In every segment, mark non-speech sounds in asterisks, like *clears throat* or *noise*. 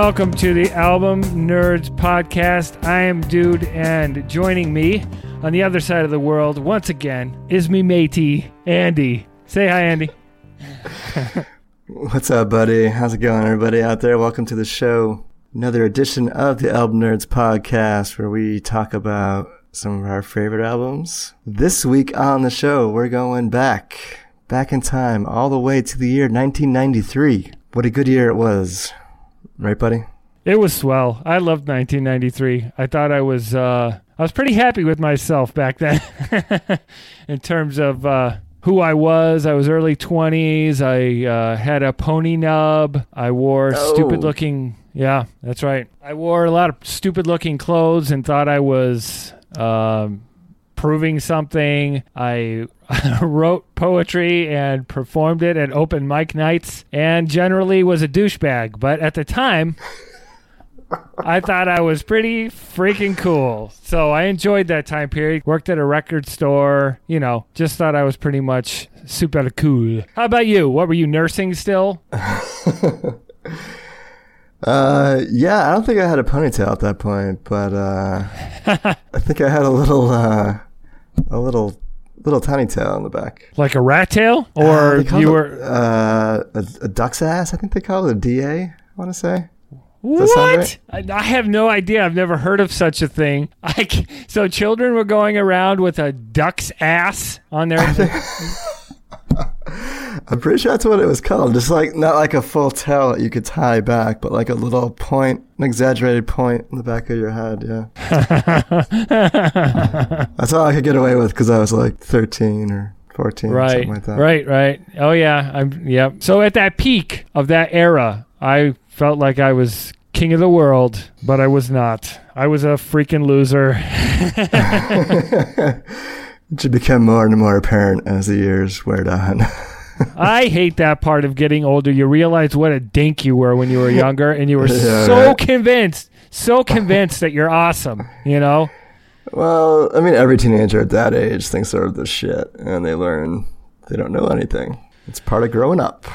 welcome to the Album Nerds Podcast. I am Dude, and joining me on the other side of the world once again is me matey, Andy. Say hi, Andy. What's up, buddy? How's it going, everybody out there? Welcome to the show. Another edition of the Album Nerds Podcast where we talk about some of our favorite albums. This week on the show, we're going back, back in time, all the way to the year 1993. What a good year it was. Right, buddy? It was swell. I loved 1993. I thought I was uh, I was pretty happy with myself back then *laughs* in terms of uh, who I was. I was early 20s. I uh, had a pony nub. I wore Oh. stupid looking. Yeah, that's right. I wore a lot of stupid looking clothes and thought I was um, proving something. I *laughs* wrote poetry and performed it at open mic nights and generally was a douchebag. But at the time, I thought I was pretty freaking cool. So I enjoyed that time period. Worked at a record store, you know, just thought I was pretty much super cool. How about you? What were you nursing still? *laughs* Uh, yeah, I don't think I had a ponytail at that point, but uh, *laughs* I think I had a little, uh, a little, little tiny tail on the back. Like a rat tail? Uh, Or call you it, were uh, a, a duck's ass. I think they call it a DA. I want to say. What? I, I have no idea. I've never heard of such a thing. *laughs* I so children were going around with a duck's ass on their. *laughs* I'm pretty sure that's what it was called. Just like not like a full tail that you could tie back, but like a little point, an exaggerated point in the back of your head. Yeah, *laughs* that's all I could get away with because I was like 13 or 14 or right, something like that. right, right. Oh yeah, I'm. Yep. So at that peak of that era, I felt like I was king of the world, but I was not. I was a freaking loser. *laughs* *laughs* It should become more and more apparent as the years wear on. *laughs* I hate that part of getting older. You realize what a dink you were when you were younger, and you were *laughs* Yeah, so right. convinced, so convinced that you're awesome. You know. well, I mean, every teenager at that age thinks they're the shit, and they learn they don't know anything. It's part of growing up.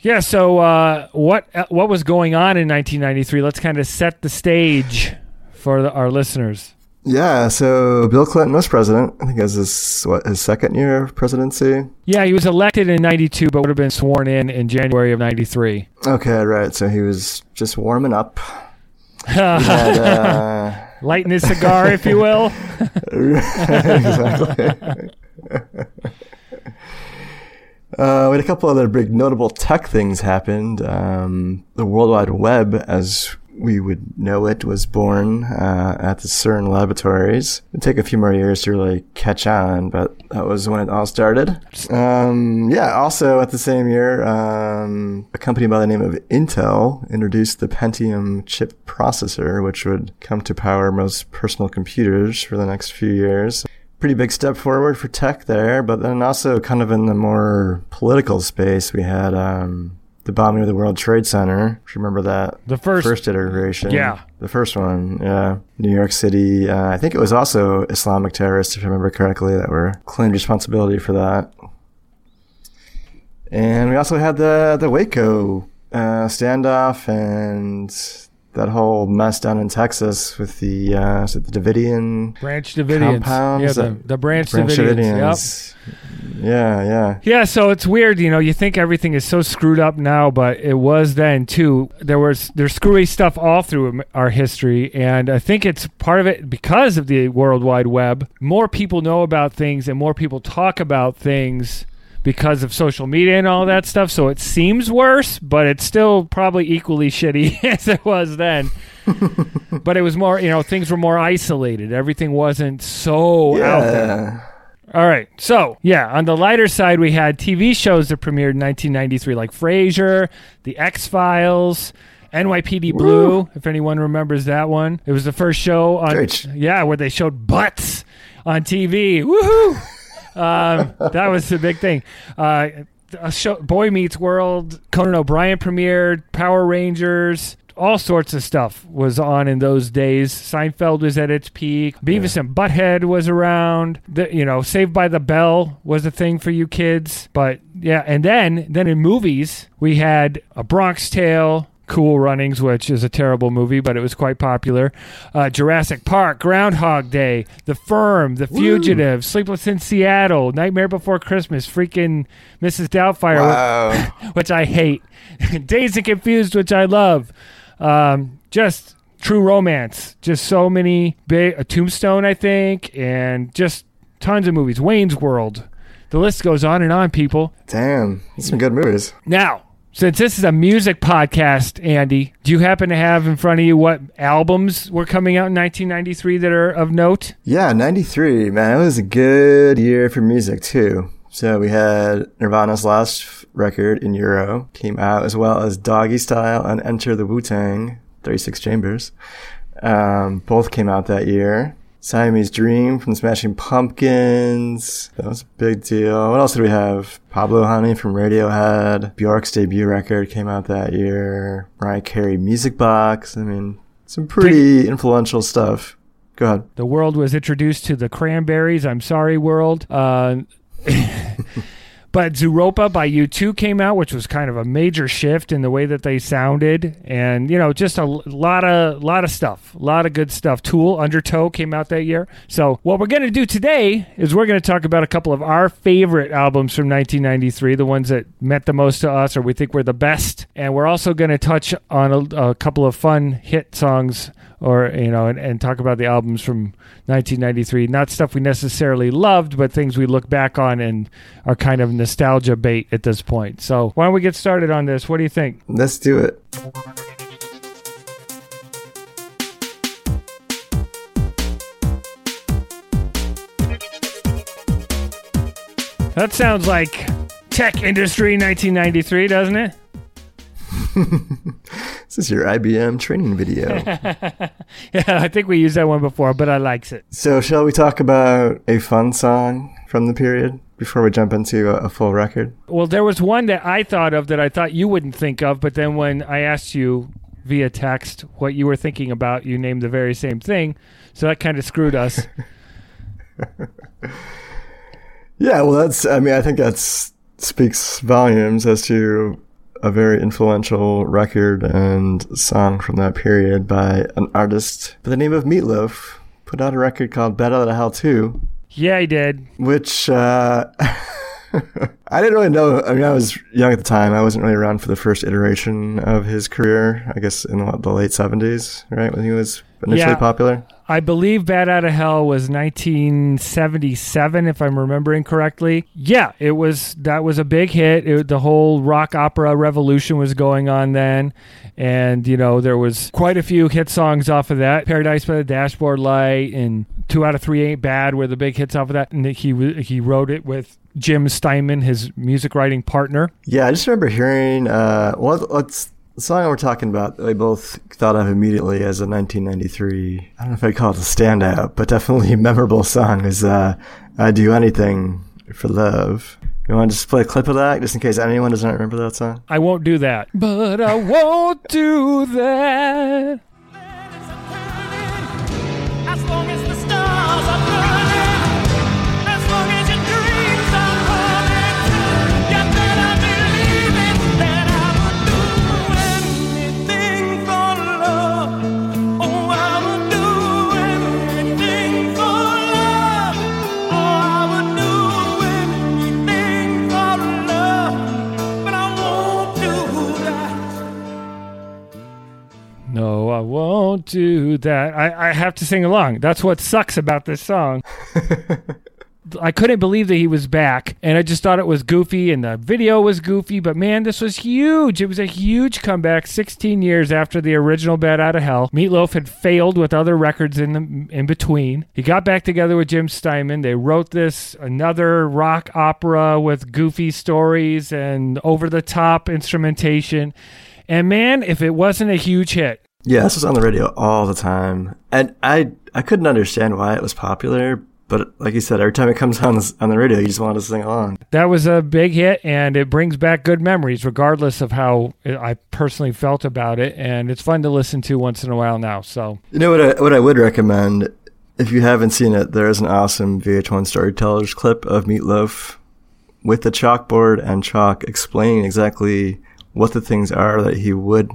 Yeah. So uh, what uh, what was going on in 1993? Let's kind of set the stage for the, our listeners. Yeah, so Bill Clinton was president. I think was his what his second year of presidency. Yeah, he was elected in 92, but would have been sworn in in January of 93. Okay, right. So he was just warming up. *laughs* Had, uh, Lighting his cigar, if you will. *laughs* exactly. *laughs* Uh, we had a couple other big notable tech things happened. Um, the World Wide Web, as we would know it, was born uh, at the CERN laboratories. It'd take a few more years to really catch on, but that was when it all started. Um, yeah, also at the same year, um, a company by the name of Intel introduced the Pentium chip processor, which would come to power most personal computers for the next few years pretty big step forward for tech there, but then also kind of in the more political space, we had um, the bombing of the World Trade Center. If you remember that The first, first iteration, Yeah. the first one, yeah, New York City. Uh, I think it was also Islamic terrorists, if I remember correctly, that were claimed responsibility for that. And we also had the the Waco uh, standoff and that whole mess down in Texas with the uh, is it the Davidian Branch Davidians. compounds Yeah, the, the Branch, Branch Davidians. Yep. Yeah, yeah. Yeah, so it's weird, you know. You think everything is so screwed up now, but it was then too. There was there's screwy stuff all through our history, and I think it's part of it because of the World Wide Web. More people know about things, and more people talk about things because of social media and all that stuff. So it seems worse, but it's still probably equally shitty *laughs* as it was then. *laughs* but it was more, you know, things were more isolated. Everything wasn't so out there. All right. So, yeah, on the lighter side, we had TV shows that premiered in 1993, like Frasier, The X Files, NYPD Blue, if anyone remembers that one. It was the first show on, Great. yeah, where they showed butts on TV. Woohoo! Um, that was the big thing. Uh, a show, Boy Meets World, Conan O'Brien premiered, Power Rangers, all sorts of stuff was on in those days. Seinfeld was at its peak. Beavis and Butthead was around. The, you know, Saved by the Bell was a thing for you kids. But yeah, and then then in movies we had A Bronx Tale, Cool Runnings, which is a terrible movie, but it was quite popular. Uh, Jurassic Park, Groundhog Day, The Firm, The Fugitive, Sleepless in Seattle, Nightmare Before Christmas, freaking Mrs. Doubtfire, Wow. *laughs* which I hate, *laughs* Dazed and Confused, which I love. Um, just True Romance, just so many big. A Tombstone, I think, and just tons of movies. Wayne's World. The list goes on and on, people. Damn, some good movies. Now, since this is a music podcast, Andy, do you happen to have in front of you what albums were coming out in 1993 that are of note? Yeah, 93, man, it was a good year for music too. So we had Nirvana's last record In Utero came out as well as Doggy Style and Enter the Wu-Tang, 36 Chambers. Um, both came out that year. Siamese Dream from Smashing Pumpkins. That was a big deal. What else did we have? Pablo Honey from Radiohead. Bjork's debut record came out that year. Mariah Carey Music Box. I mean, some pretty influential stuff. Go ahead. The world was introduced to the Cranberries. I'm sorry, world. Uh, *laughs* but Zooropa by U2 came out, which was kind of a major shift in the way that they sounded, and you know, just a lot of lot of stuff, a lot of good stuff. Tool, Undertow came out that year. So what we're going to do today is we're going to talk about a couple of our favorite albums from 1993, the ones that meant the most to us, or we think were the best, and we're also going to touch on a, a couple of fun hit songs or you know and, and talk about the albums from 1993 not stuff we necessarily loved but things we look back on and are kind of nostalgia bait at this point. So why don't we get started on this? What do you think? Let's do it. that sounds like tech industry 1993 doesn't it *laughs* This is your IBM training video. *laughs* yeah i think we used that one before but i likes it so, shall we talk about a fun song from the period before we jump into a, a full record? well there was one that i thought of that i thought you wouldn't think of but then when i asked you via text what you were thinking about you named the very same thing so that kind of screwed us *laughs* Yeah, well, that's, I mean, I think that's speaks volumes as to a very influential record and song from that period by an artist by the name of Meatloaf. Put out a record called Out of Hell 2, yeah he did which uh, *laughs* I didn't really know. I mean, I was young at the time. I wasn't really around for the first iteration of his career. I guess in what, the late seventies, right when he was initially Yeah. popular. I believe Bat Out of Hell was 1977, if I'm remembering correctly. Yeah, it was. That was a big hit. It, the whole rock opera revolution was going on then, and you know there was quite a few hit songs off of that. Paradise by the Dashboard Light and Two Out of Three Ain't Bad were the big hits off of that. And he he wrote it with Jim Steinman, his music writing partner. Yeah, I just remember hearing. Uh, what, what's the song we're talking about? That we both thought of immediately as a 1993. I don't know if I'd call it a standout, but definitely *laughs* a memorable song. Is uh, "I Do Anything for Love." You want to just play a clip of that, just in case anyone doesn't remember that song? I won't do that, but I won't do that. I won't do that. I, I have to sing along. That's what sucks about this song. *laughs* I couldn't believe that he was back, and I just thought it was goofy, and the video was goofy. But man, this was huge. It was a huge comeback. 16 years after the original Bat Out of Hell, Meatloaf had failed with other records in the, in between. He got back together with Jim Steinman. They wrote this another rock opera with goofy stories and over the top instrumentation. And man, if it wasn't a huge hit, Yeah, this was on the radio all the time, and I I couldn't understand why it was popular. But like you said, every time it comes on the, on the radio, you just want to sing along. that was a big hit and it brings back good memories regardless of how uh, i personally felt about it and it's fun to listen to once in a while now so You know what? I, what I would recommend, if you haven't seen it, there is an awesome VH1 Storytellers clip of Meatloaf with the chalkboard and chalk explaining exactly what the things are that he would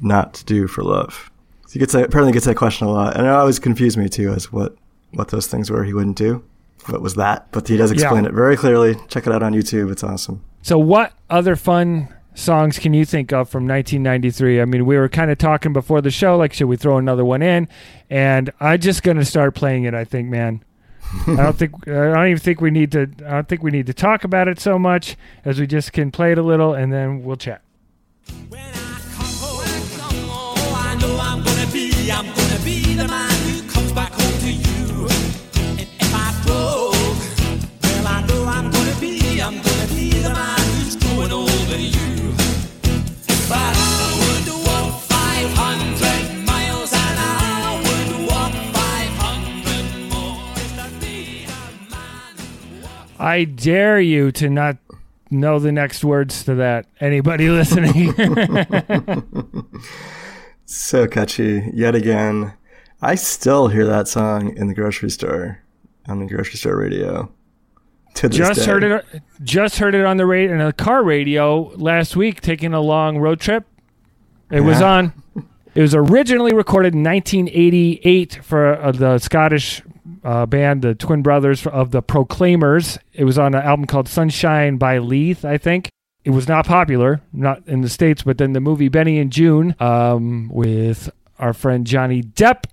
not to do for love? So He gets that, apparently gets that question a lot, and it always confused me too as what what those things were he wouldn't do. What was that? But he does explain Yeah. it very clearly. Check it out on YouTube. It's awesome. So, what other fun songs can you think of from 1993? I mean, we were kind of talking before the show, like, should we throw another one in? And I'm just gonna start playing it. I think, man. *laughs* I don't think I don't even think we need to. I don't think we need to talk about it so much as we just can play it a little and then we'll chat. I'm gonna be the man who comes back home to you. And if I broke, well, I know I'm gonna be, I'm gonna be the man who's growing older than you. But I would walk 500 miles and I would walk 500 more to be the man. I dare you to not know the next words to that. Anybody *laughs* listening? *laughs* So catchy yet again. I still hear that song in the grocery store on the grocery store radio. To just day. heard it. Just heard it on the radio in a car radio last week, taking a long road trip. It was on. It was originally recorded in 1988 for uh, the Scottish uh, band, the twin brothers of the Proclaimers. It was on an album called Sunshine by Leith, I think. It was not popular, not in the states, but then the movie Benny and Joon um, with our friend Johnny Depp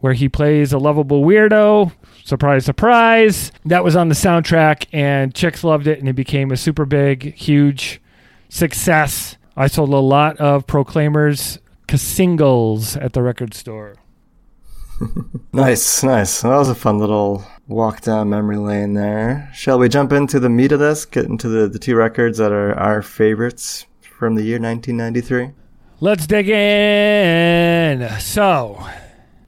where he plays a lovable weirdo. Surprise, surprise. That was on the soundtrack, and chicks loved it, and it became a super big, huge success. I sold a lot of Proclaimers singles at the record store. *laughs* Nice, nice. That was a fun little walk down memory lane there. Shall we jump into the meat of this? Get into the, the two records that are our favorites from the year 1993? Let's dig in. So,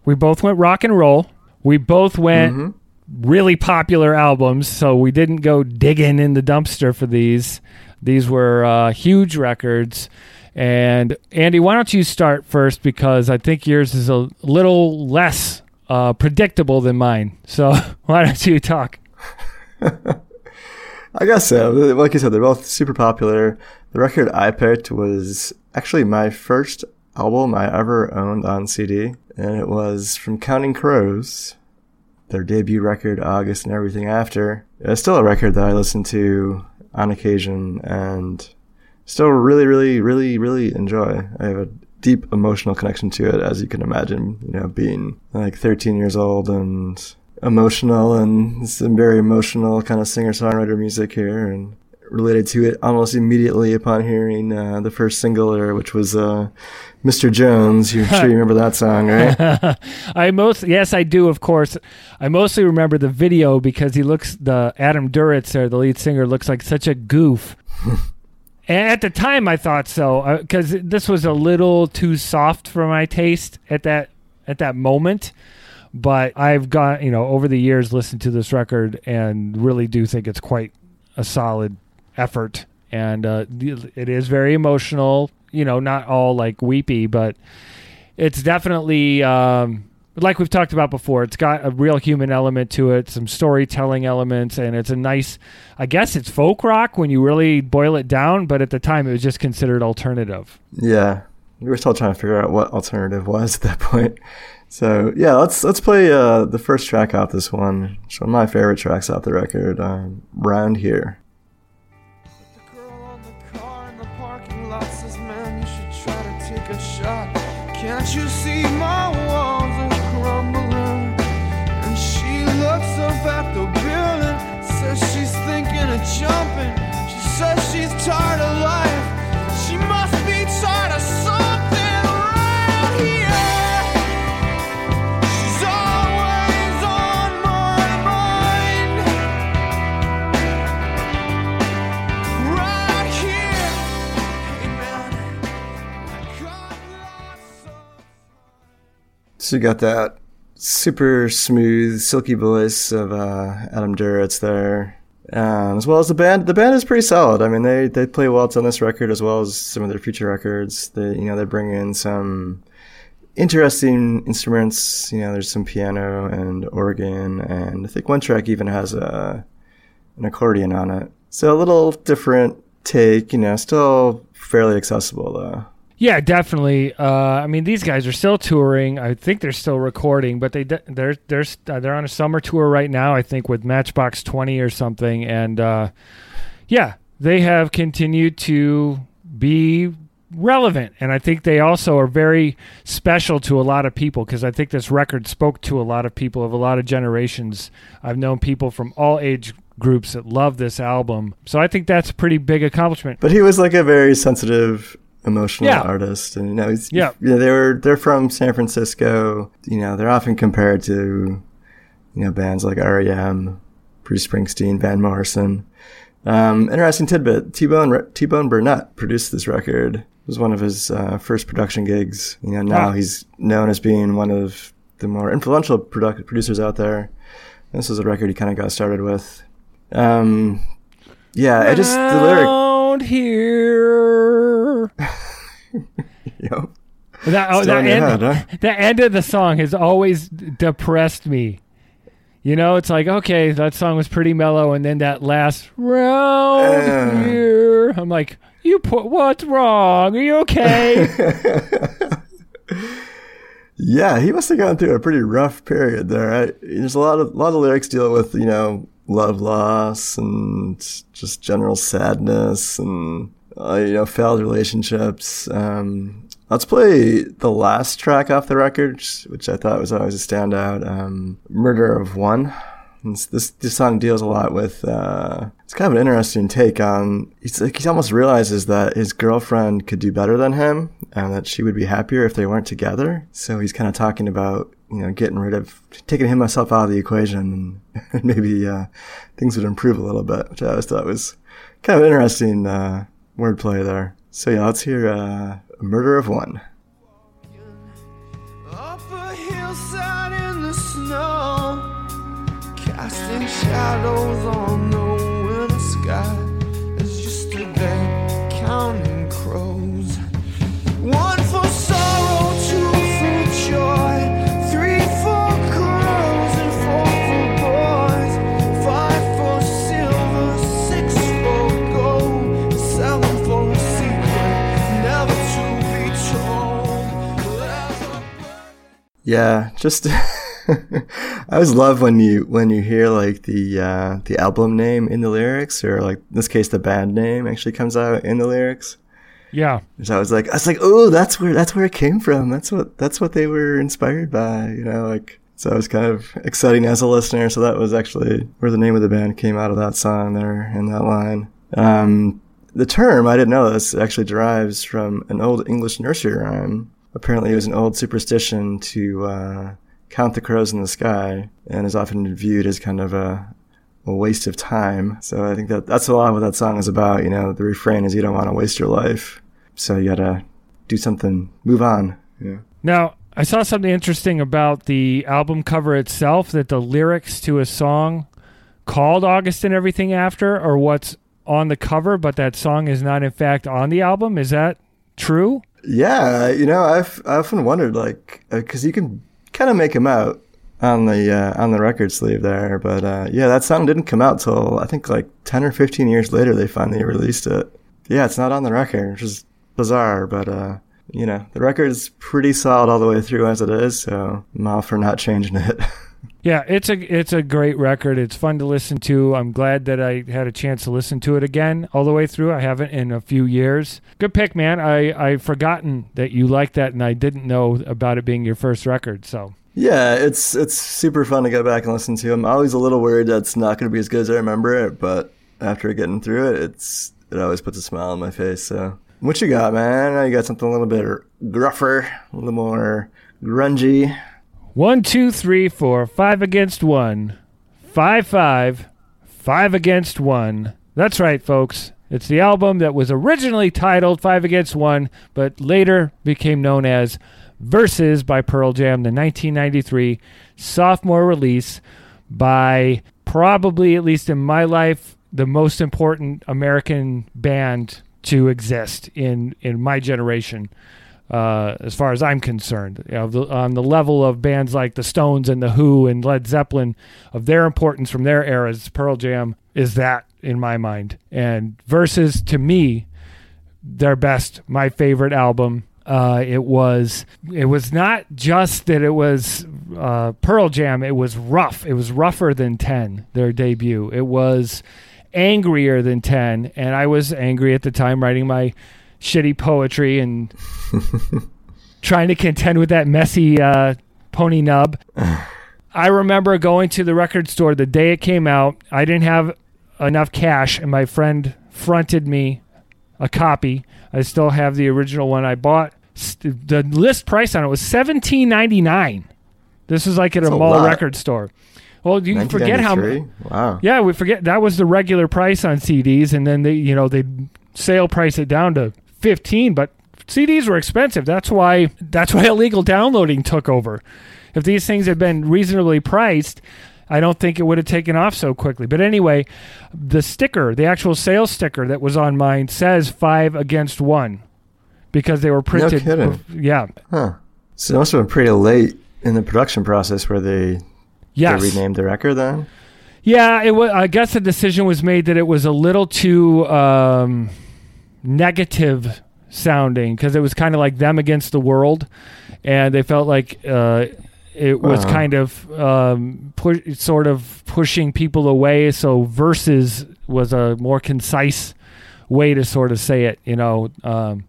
we both went rock and roll. We both went really popular albums, so we didn't go digging in the dumpster for these. These were uh, huge records. And Andy, why don't you start first because I think yours is a little less uh, predictable than mine. So *laughs* why don't you talk? *laughs* I guess so. Like you said, they're both super popular. The record I picked was actually my first album I ever owned on CD, and it was from Counting Crows, their debut record, August and Everything After. It's still a record that I listen to on occasion and still really, really, really, really enjoy. I have a deep emotional connection to it, as you can imagine, you know, being like 13 years old and emotional and some very emotional kind of singer-songwriter music here and related to it almost immediately upon hearing uh, the first single there, which was uh, Mr. Jones. You're sure you remember that song, right? *laughs* I most yes, I do. Of course, I mostly remember the video because he looks the Adam Duritz there, the lead singer, looks like such a goof. *laughs* at the time, I thought so because this was a little too soft for my taste at that at that moment. But I've got you know over the years listened to this record and really do think it's quite a solid effort and uh, it is very emotional you know not all like weepy but it's definitely um, like we've talked about before it's got a real human element to it some storytelling elements and it's a nice i guess it's folk rock when you really boil it down but at the time it was just considered alternative yeah, we were still trying to figure out what alternative was at that point. So yeah, let's let's play uh, the first track off this one. It's one of my favorite tracks off the record. Um, Round here. The girl on So you got that super smooth, silky voice of uh, Adam Duritz there, um, as well as the band. The band is pretty solid. I mean, they they play well on this record as well as some of their future records. They you know they bring in some interesting instruments. You know, there's some piano and organ, and I think one track even has a an accordion on it. So a little different take. You know, still fairly accessible though. Yeah, definitely. Uh, I mean, these guys are still touring. I think they're still recording, but they they're they're uh, they're on a summer tour right now. I think with Matchbox Twenty or something, and uh, yeah, they have continued to be relevant, and I think they also are very special to a lot of people because I think this record spoke to a lot of people of a lot of generations. I've known people from all age groups that love this album, so I think that's a pretty big accomplishment. But he was like a very sensitive, emotional Yeah. artist, and you know, he's, Yeah. you know, they were they're from San Francisco. You know, they're often compared to, you know, bands like REM, Bruce Springsteen, Van Morrison. Um, interesting tidbit: T Bone T Bone Burnett produced this record. It was one of his uh, first production gigs. You know, now he's known as being one of the more influential product- producers out there. This was a record he kind of got started with. Um, yeah, I just the lyric. Around here. *laughs* Know, That, oh, that, end, head, huh? that end of the song has always depressed me. You know, it's like, okay, that song was pretty mellow, and then that last round Uh. here, I'm like, you put what's wrong? Are you okay? *laughs* Yeah, he must have gone through a pretty rough period there. I, there's a lot of lot of lyrics deal with you know love loss and just general sadness and uh, you know failed relationships. Um, let's play the last track off the record, which- I thought was always a standout. Um, "Murder of One." This this song deals a lot with. Uh, it's kind of an interesting take on. He's like he almost realizes that his girlfriend could do better than him, and that she would be happier if they weren't together. So he's kind of talking about you know getting rid of taking him myself out of the equation, and *laughs* maybe uh, things would improve a little bit, which I always thought was kind of interesting uh, wordplay there. So yeah, let's hear uh, "Murder of One." Casting shadows on the Yeah, just *laughs* I always love when you when you hear like the uh, the album name in the lyrics, or like in this case the band name actually comes out in the lyrics. yeah. So I was like, I was like, oh, that's where that's where it came from. That's what that's what they were inspired by. You know, like so it was kind of exciting as a listener. So that was actually where the name of the band came out of that song there in that line. Um, the term I didn't know this actually derives from an old English nursery rhyme. Apparently, it was an old superstition to uh, count the crows in the sky, and is often viewed as kind of a a waste of time. So I think that that's a lot of what that song is about. You know, the refrain is you don't want to waste your life, so you gotta do something, move on. Yeah. Now, I saw something interesting about the album cover itself that the lyrics to a song called August and Everything After are what's on the cover, but that song is not, in fact, on the album. Is that true? Yeah, you know, I've I often wondered like because you can kind of make them out on the uh, on the record sleeve there, but uh, yeah, that song didn't come out till I think like ten or fifteen years later they finally released it. Yeah, it's not on the record, which is bizarre, but uh, you know, the record's pretty solid all the way through as it is, so I'm all for not changing it. *laughs* Yeah, it's a it's a great record. It's fun to listen to. I'm glad that I had a chance to listen to it again all the way through. I haven't in a few years. Good pick, man. I I've forgotten that you liked that, and I didn't know about it being your first record. So Yeah, it's it's super fun to go back and listen to. I'm always a little worried that it's not going to be as good as I remember it, but after getting through it, it's it always puts a smile on my face. So, what you got, man? You got something a little bit gruffer, a little more grungy. One, two, three, four, five against one. Five, five, five against one. That's right, folks. It's the album that was originally titled Five Against One, but later became known as Vs. by Pearl Jam, the 1993 sophomore release by probably, at least in my life, the most important American band to exist in, in my generation uh, as far as I'm concerned. You know, the, on the level of bands like the Stones and the Who and Led Zeppelin, of their importance from their eras, Pearl Jam is that in my mind. And versus to me, their best, my favorite album Uh, it was it was not just that it was uh, Pearl Jam. It was rough. It was rougher than Ten. Their debut. It was angrier than Ten, and I was angry at the time writing my shitty poetry and *laughs* trying to contend with that messy uh, pony nub. *sighs* I remember going to the record store the day it came out. I didn't have enough cash, and my friend fronted me a copy. I still have the original one I bought. The list price on it was seventeen ninety nine. This is like at a That's a mall lot. record store. Well, you forget how. Wow. Yeah, we forget that was the regular price on CDs, and then they, you know, they sale price it down to fifteen. But CDs were expensive. That's why. That's why *laughs* illegal downloading took over. If these things had been reasonably priced, I don't think it would have taken off so quickly. But anyway, the sticker, the actual sales sticker that was on mine, says five against one because they were printed. No kidding. yeah. Huh. So it must have been pretty late in the production process where they, Yes. they renamed the record then? Yeah, it was. I guess the decision was made that it was a little too um, negative sounding because it was kind of like them against the world, and they felt like uh, it was Uh-huh. kind of um, pu- sort of pushing people away. So Vs. was a more concise way to sort of say it. You know. Um,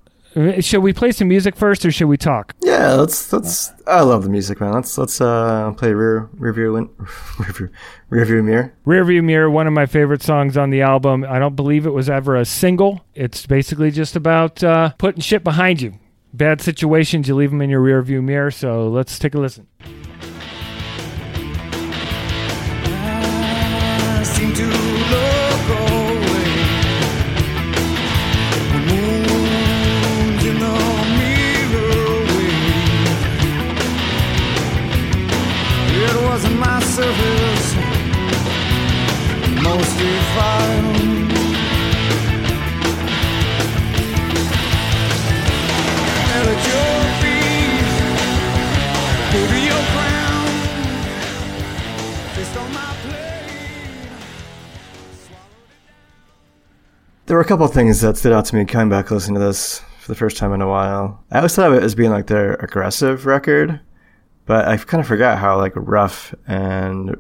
should we play some music first, or should we talk? Yeah, let's let's. I love the music, man. Let's let's uh play rear review win, *laughs* review review mirror. Rearview Mirror, one of my favorite songs on the album. I don't believe it was ever a single. It's basically just about uh, putting shit behind you. Bad situations, you leave them in your rearview mirror. So let's take a listen. Surface, most plate. There were a couple things that stood out to me coming back listening to this for the first time in a while. I always thought of it as being like their aggressive record, but I kind of forgot how like rough and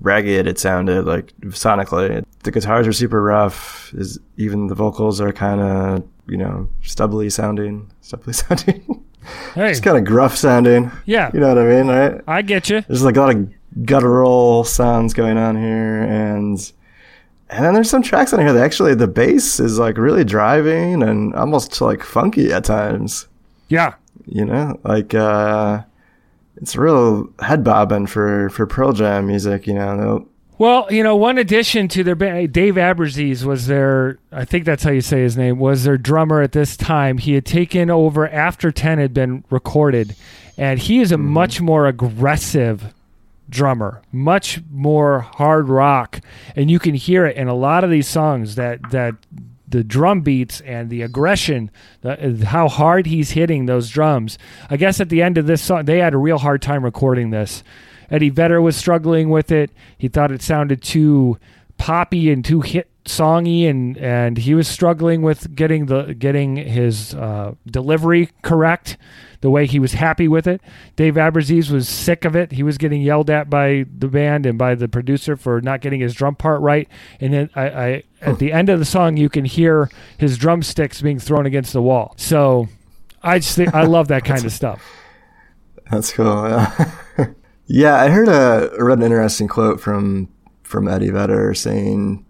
ragged it sounded like sonically. The guitars are super rough. Is even the vocals are kind of you know stubbly sounding, stubbly *laughs* sounding, Hey, just kind of gruff sounding. yeah, You know what I mean, right? I get you. There's like a lot of guttural sounds going on here, and and then there's some tracks on here that actually the bass is like really driving and almost like funky at times. Yeah, You know, like uh, it's real head bobbing for for Pearl Jam music. You know, Well, you know, one addition to their band, Dave Abbruzzese was their, I think that's how you say his name, was their drummer at this time. He had taken over after 10 had been recorded, and he is a mm-hmm. much more aggressive drummer, much more hard rock, and you can hear it in a lot of these songs that that the drum beats and the aggression, the, how hard he's hitting those drums. I guess at the end of this song, they had a real hard time recording this. Eddie Vedder was struggling with it. He thought it sounded too poppy and too hit songy, and and he was struggling with getting the getting his uh, delivery correct, the way he was happy with it. Dave Abbruzzese was sick of it. He was getting yelled at by the band and by the producer for not getting his drum part right. And then I, I at the end of the song, you can hear his drumsticks being thrown against the wall. So I just think I love that kind of stuff. that's cool. Yeah. *laughs* yeah, I heard a read an interesting quote from from Eddie Vedder saying,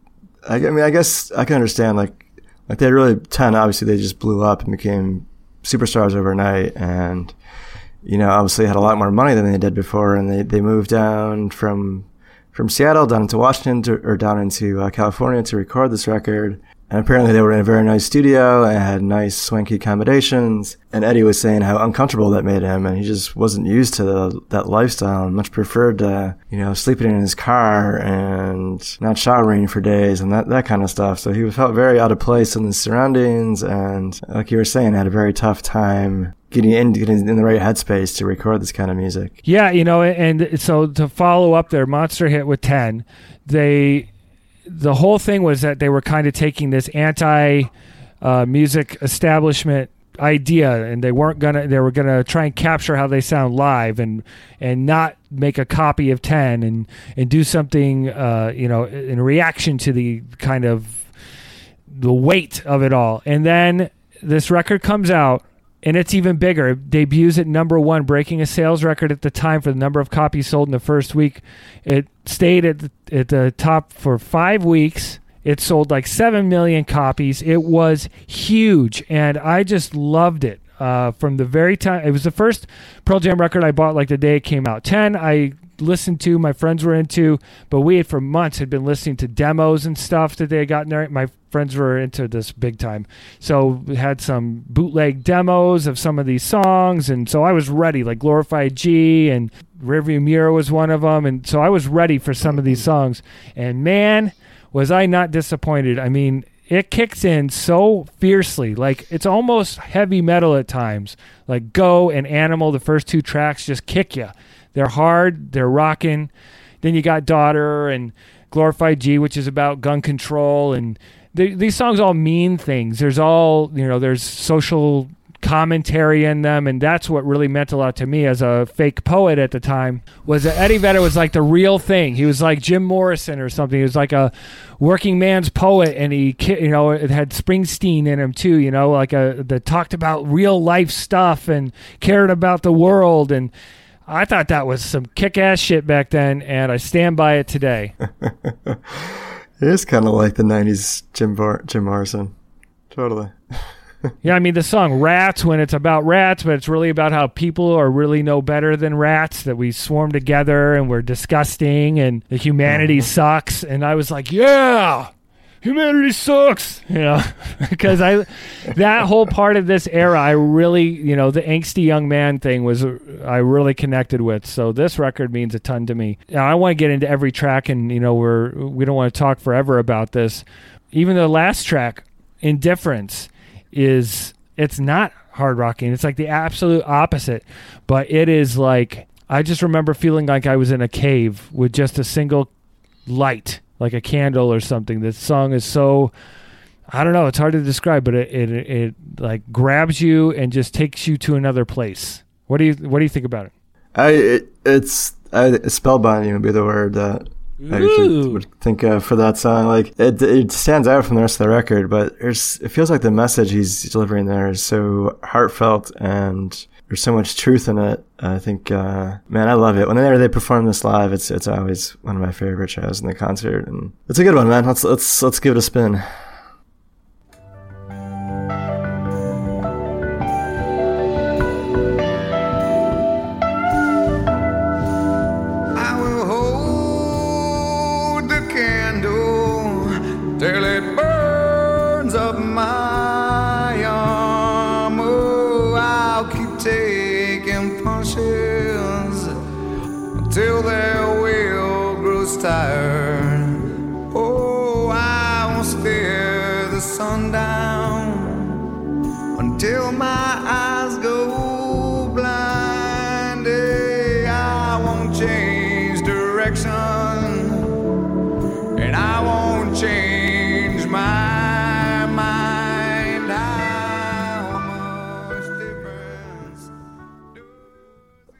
I, I mean, I guess I can understand like like they really ten obviously they just blew up and became superstars overnight. And you know obviously had a lot more money than they did before. And they, they moved down from from Seattle down into Washington to, or down into uh, California to record this record and apparently they were in a very nice studio and had nice swanky accommodations. And Eddie was saying how uncomfortable that made him and he just wasn't used to the, that lifestyle and much preferred to, you know sleeping in his car and not showering for days and that, that kind of stuff. So he felt very out of place in his surroundings and like you were saying had a very tough time getting in getting in the right headspace to record this kind of music. Yeah, you know, and so to follow up their monster hit with 10, they the whole thing was that they were kind of taking this anti uh, music establishment idea and they weren't gonna they were gonna try and capture how they sound live and and not make a copy of 10 and and do something uh you know in reaction to the kind of the weight of it all. And then this record comes out and it's even bigger it debuts at number one breaking a sales record at the time for the number of copies sold in the first week it stayed at the, at the top for five weeks it sold like 7 million copies. It was huge, and I just loved it. Uh, from the very time it was the first Pearl Jam record I bought, like the day it came out. 10, I listened to, my friends were into, but we had for months had been listening to demos and stuff that they had gotten there. My friends were into this big time. So we had some bootleg demos of some of these songs, and so I was ready, like Glorified G and Rearview Mirror was one of them, and so I was ready for some of these songs. And man, was I not disappointed. I mean, it kicks in so fiercely. Like it's almost heavy metal at times. Like Go and Animal, the first two tracks just kick you. They're hard, they're rocking. Then you got Daughter and Glorified G, which is about gun control and these songs all mean things. There's all, you know, there's social commentary in them and that's what really meant a lot to me as a fake poet at the time was that Eddie Vedder was like the real thing he was like Jim Morrison or something he was like a working man's poet and he you know it had Springsteen in him too you know like a that talked about real life stuff and cared about the world and I thought that was some kick-ass shit back then and I stand by it today *laughs* It is kind of like the '90s Jim Bar- Jim Morrison. Totally. *laughs* Yeah, I mean the song "Rats" when it's about rats, but it's really about how people are really no better than rats. That we swarm together and we're disgusting, and the humanity uh-huh. sucks. And I was like, yeah, humanity sucks. *laughs* You know, *laughs* because I that whole part of this era, I really, you know, the angsty young man thing was uh, I really connected with. So this record means a ton to me. Now I want to get into every track, and you know, we're we don't want to talk forever about this. Even the last track, "Indifference." is it's not hard rocking. It's like the absolute opposite, but it is like I just remember feeling like I was in a cave with just a single light, like a candle or something. This song is so I don't know, it's hard to describe, but it it, it like grabs you and just takes you to another place. What do you what do you think about it? I it, it's I, spellbinding would be the word that I Ooh. would think of for that song. Like it, it stands out from the rest of the record, but it feels like the message he's delivering there is so heartfelt and there's so much truth in it. I think, uh, man, I love it. Whenever they perform this live, it's it's always one of my favorite shows in the concert, and it's a good one, man. Let's let's let's give it a spin.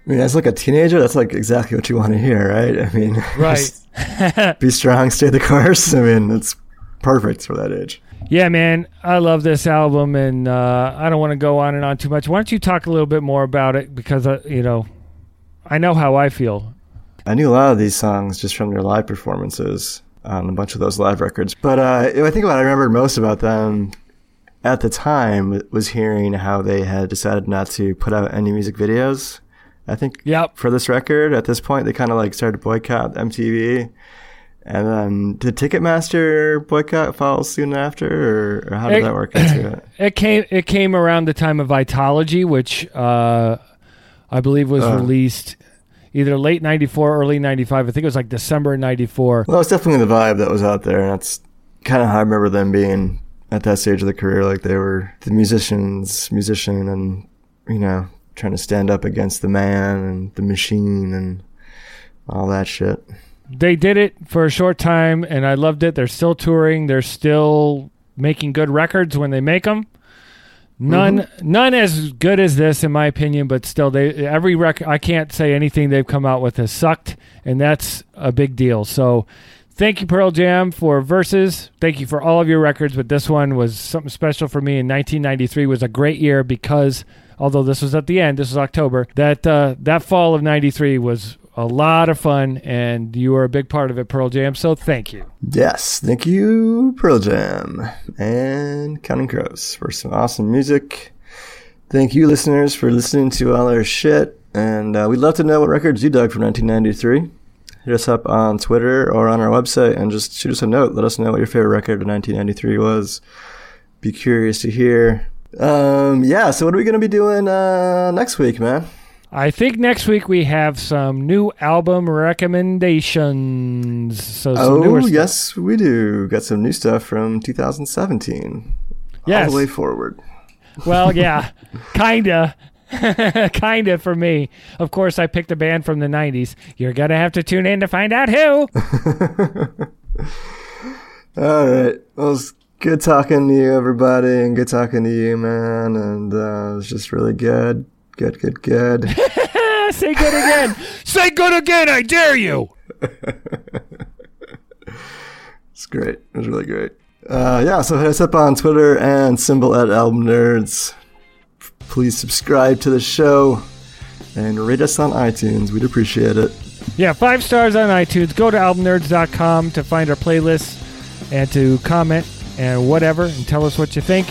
I mean, as like a teenager, that's like exactly what you want to hear, right? I mean, *laughs* Right. be strong, stay the course. I mean, it's perfect for that age. Yeah, man, I love this album, and uh, I don't want to go on and on too much. Why don't you talk a little bit more about it? Because uh, you know, I know how I feel. I knew a lot of these songs just from their live performances on a bunch of those live records. But uh, I think about it, I remembered most about them at the time was hearing how they had decided not to put out any music videos. I think Yep. for this record at this point they kind of like started to boycott MTV. And then did Ticketmaster boycott follow soon after, or, or how did It- that work into it? *clears throat* It came it came around the time of Vitalogy, which uh, I believe was Uh. released either late '94, early '95. I think it was like December '94. Well, it's definitely the vibe that was out there, and that's kind of how I remember them being at that stage of the career. Like they were the musicians, musician, and you know, trying to stand up against the man and the machine and all that shit. They did it for a short time, and I loved it. They're still touring. They're still making good records when they make them. None, mm-hmm. none as good as this, in my opinion. But still, they every record. I can't say anything they've come out with has sucked, and that's a big deal. So, thank you, Pearl Jam, for verses. Thank you for all of your records, but this one was something special for me. In 1993 was a great year because, although this was at the end, this was October. That uh, that fall of '93 was a lot of fun, and you were a big part of it, Pearl Jam. So, thank you. Yes, thank you, Pearl Jam and Counting Crows for some awesome music. Thank you, listeners, for listening to all our shit. And uh, we'd love to know what records you dug from 1993. Hit us up on Twitter or on our website and just shoot us a note. Let us know what your favorite record of 1993 was. Be curious to hear. Um, yeah, so what are we going to be doing uh, next week, man? I think next week we have some new album recommendations. So Oh, newer stuff. yes, we do. Got some new stuff from 2017. All the way forward. Well, yeah, *laughs* kinda, *laughs* kinda for me. Of course, I picked a band from the '90s. You're gonna have to tune in to find out who. *laughs* All right. Well, good talking to you, everybody, and good talking to you, man. And uh, it was just really good. Good, good, good. *laughs* Say good again. Say good again. I dare you. *laughs* It's great. It was really great. Uh, yeah, so hit us up on Twitter and symbol at Album Nerds. Please subscribe to the show and rate us on iTunes. We'd appreciate it. Yeah, five stars on iTunes. Go to albumnerds.com to find our playlists and to comment and whatever and tell us what you think.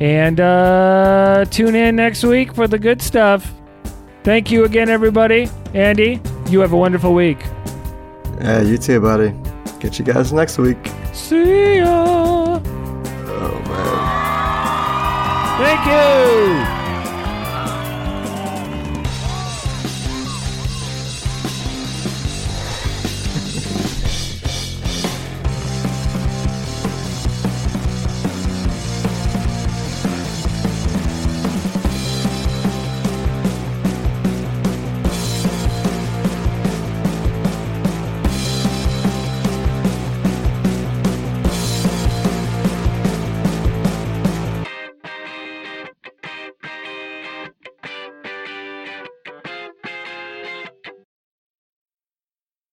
And uh, tune in next week for the good stuff. Thank you again, everybody. Andy, you have a wonderful week. Yeah, you too, buddy. Catch you guys next week. See ya. Oh, man. Thank you.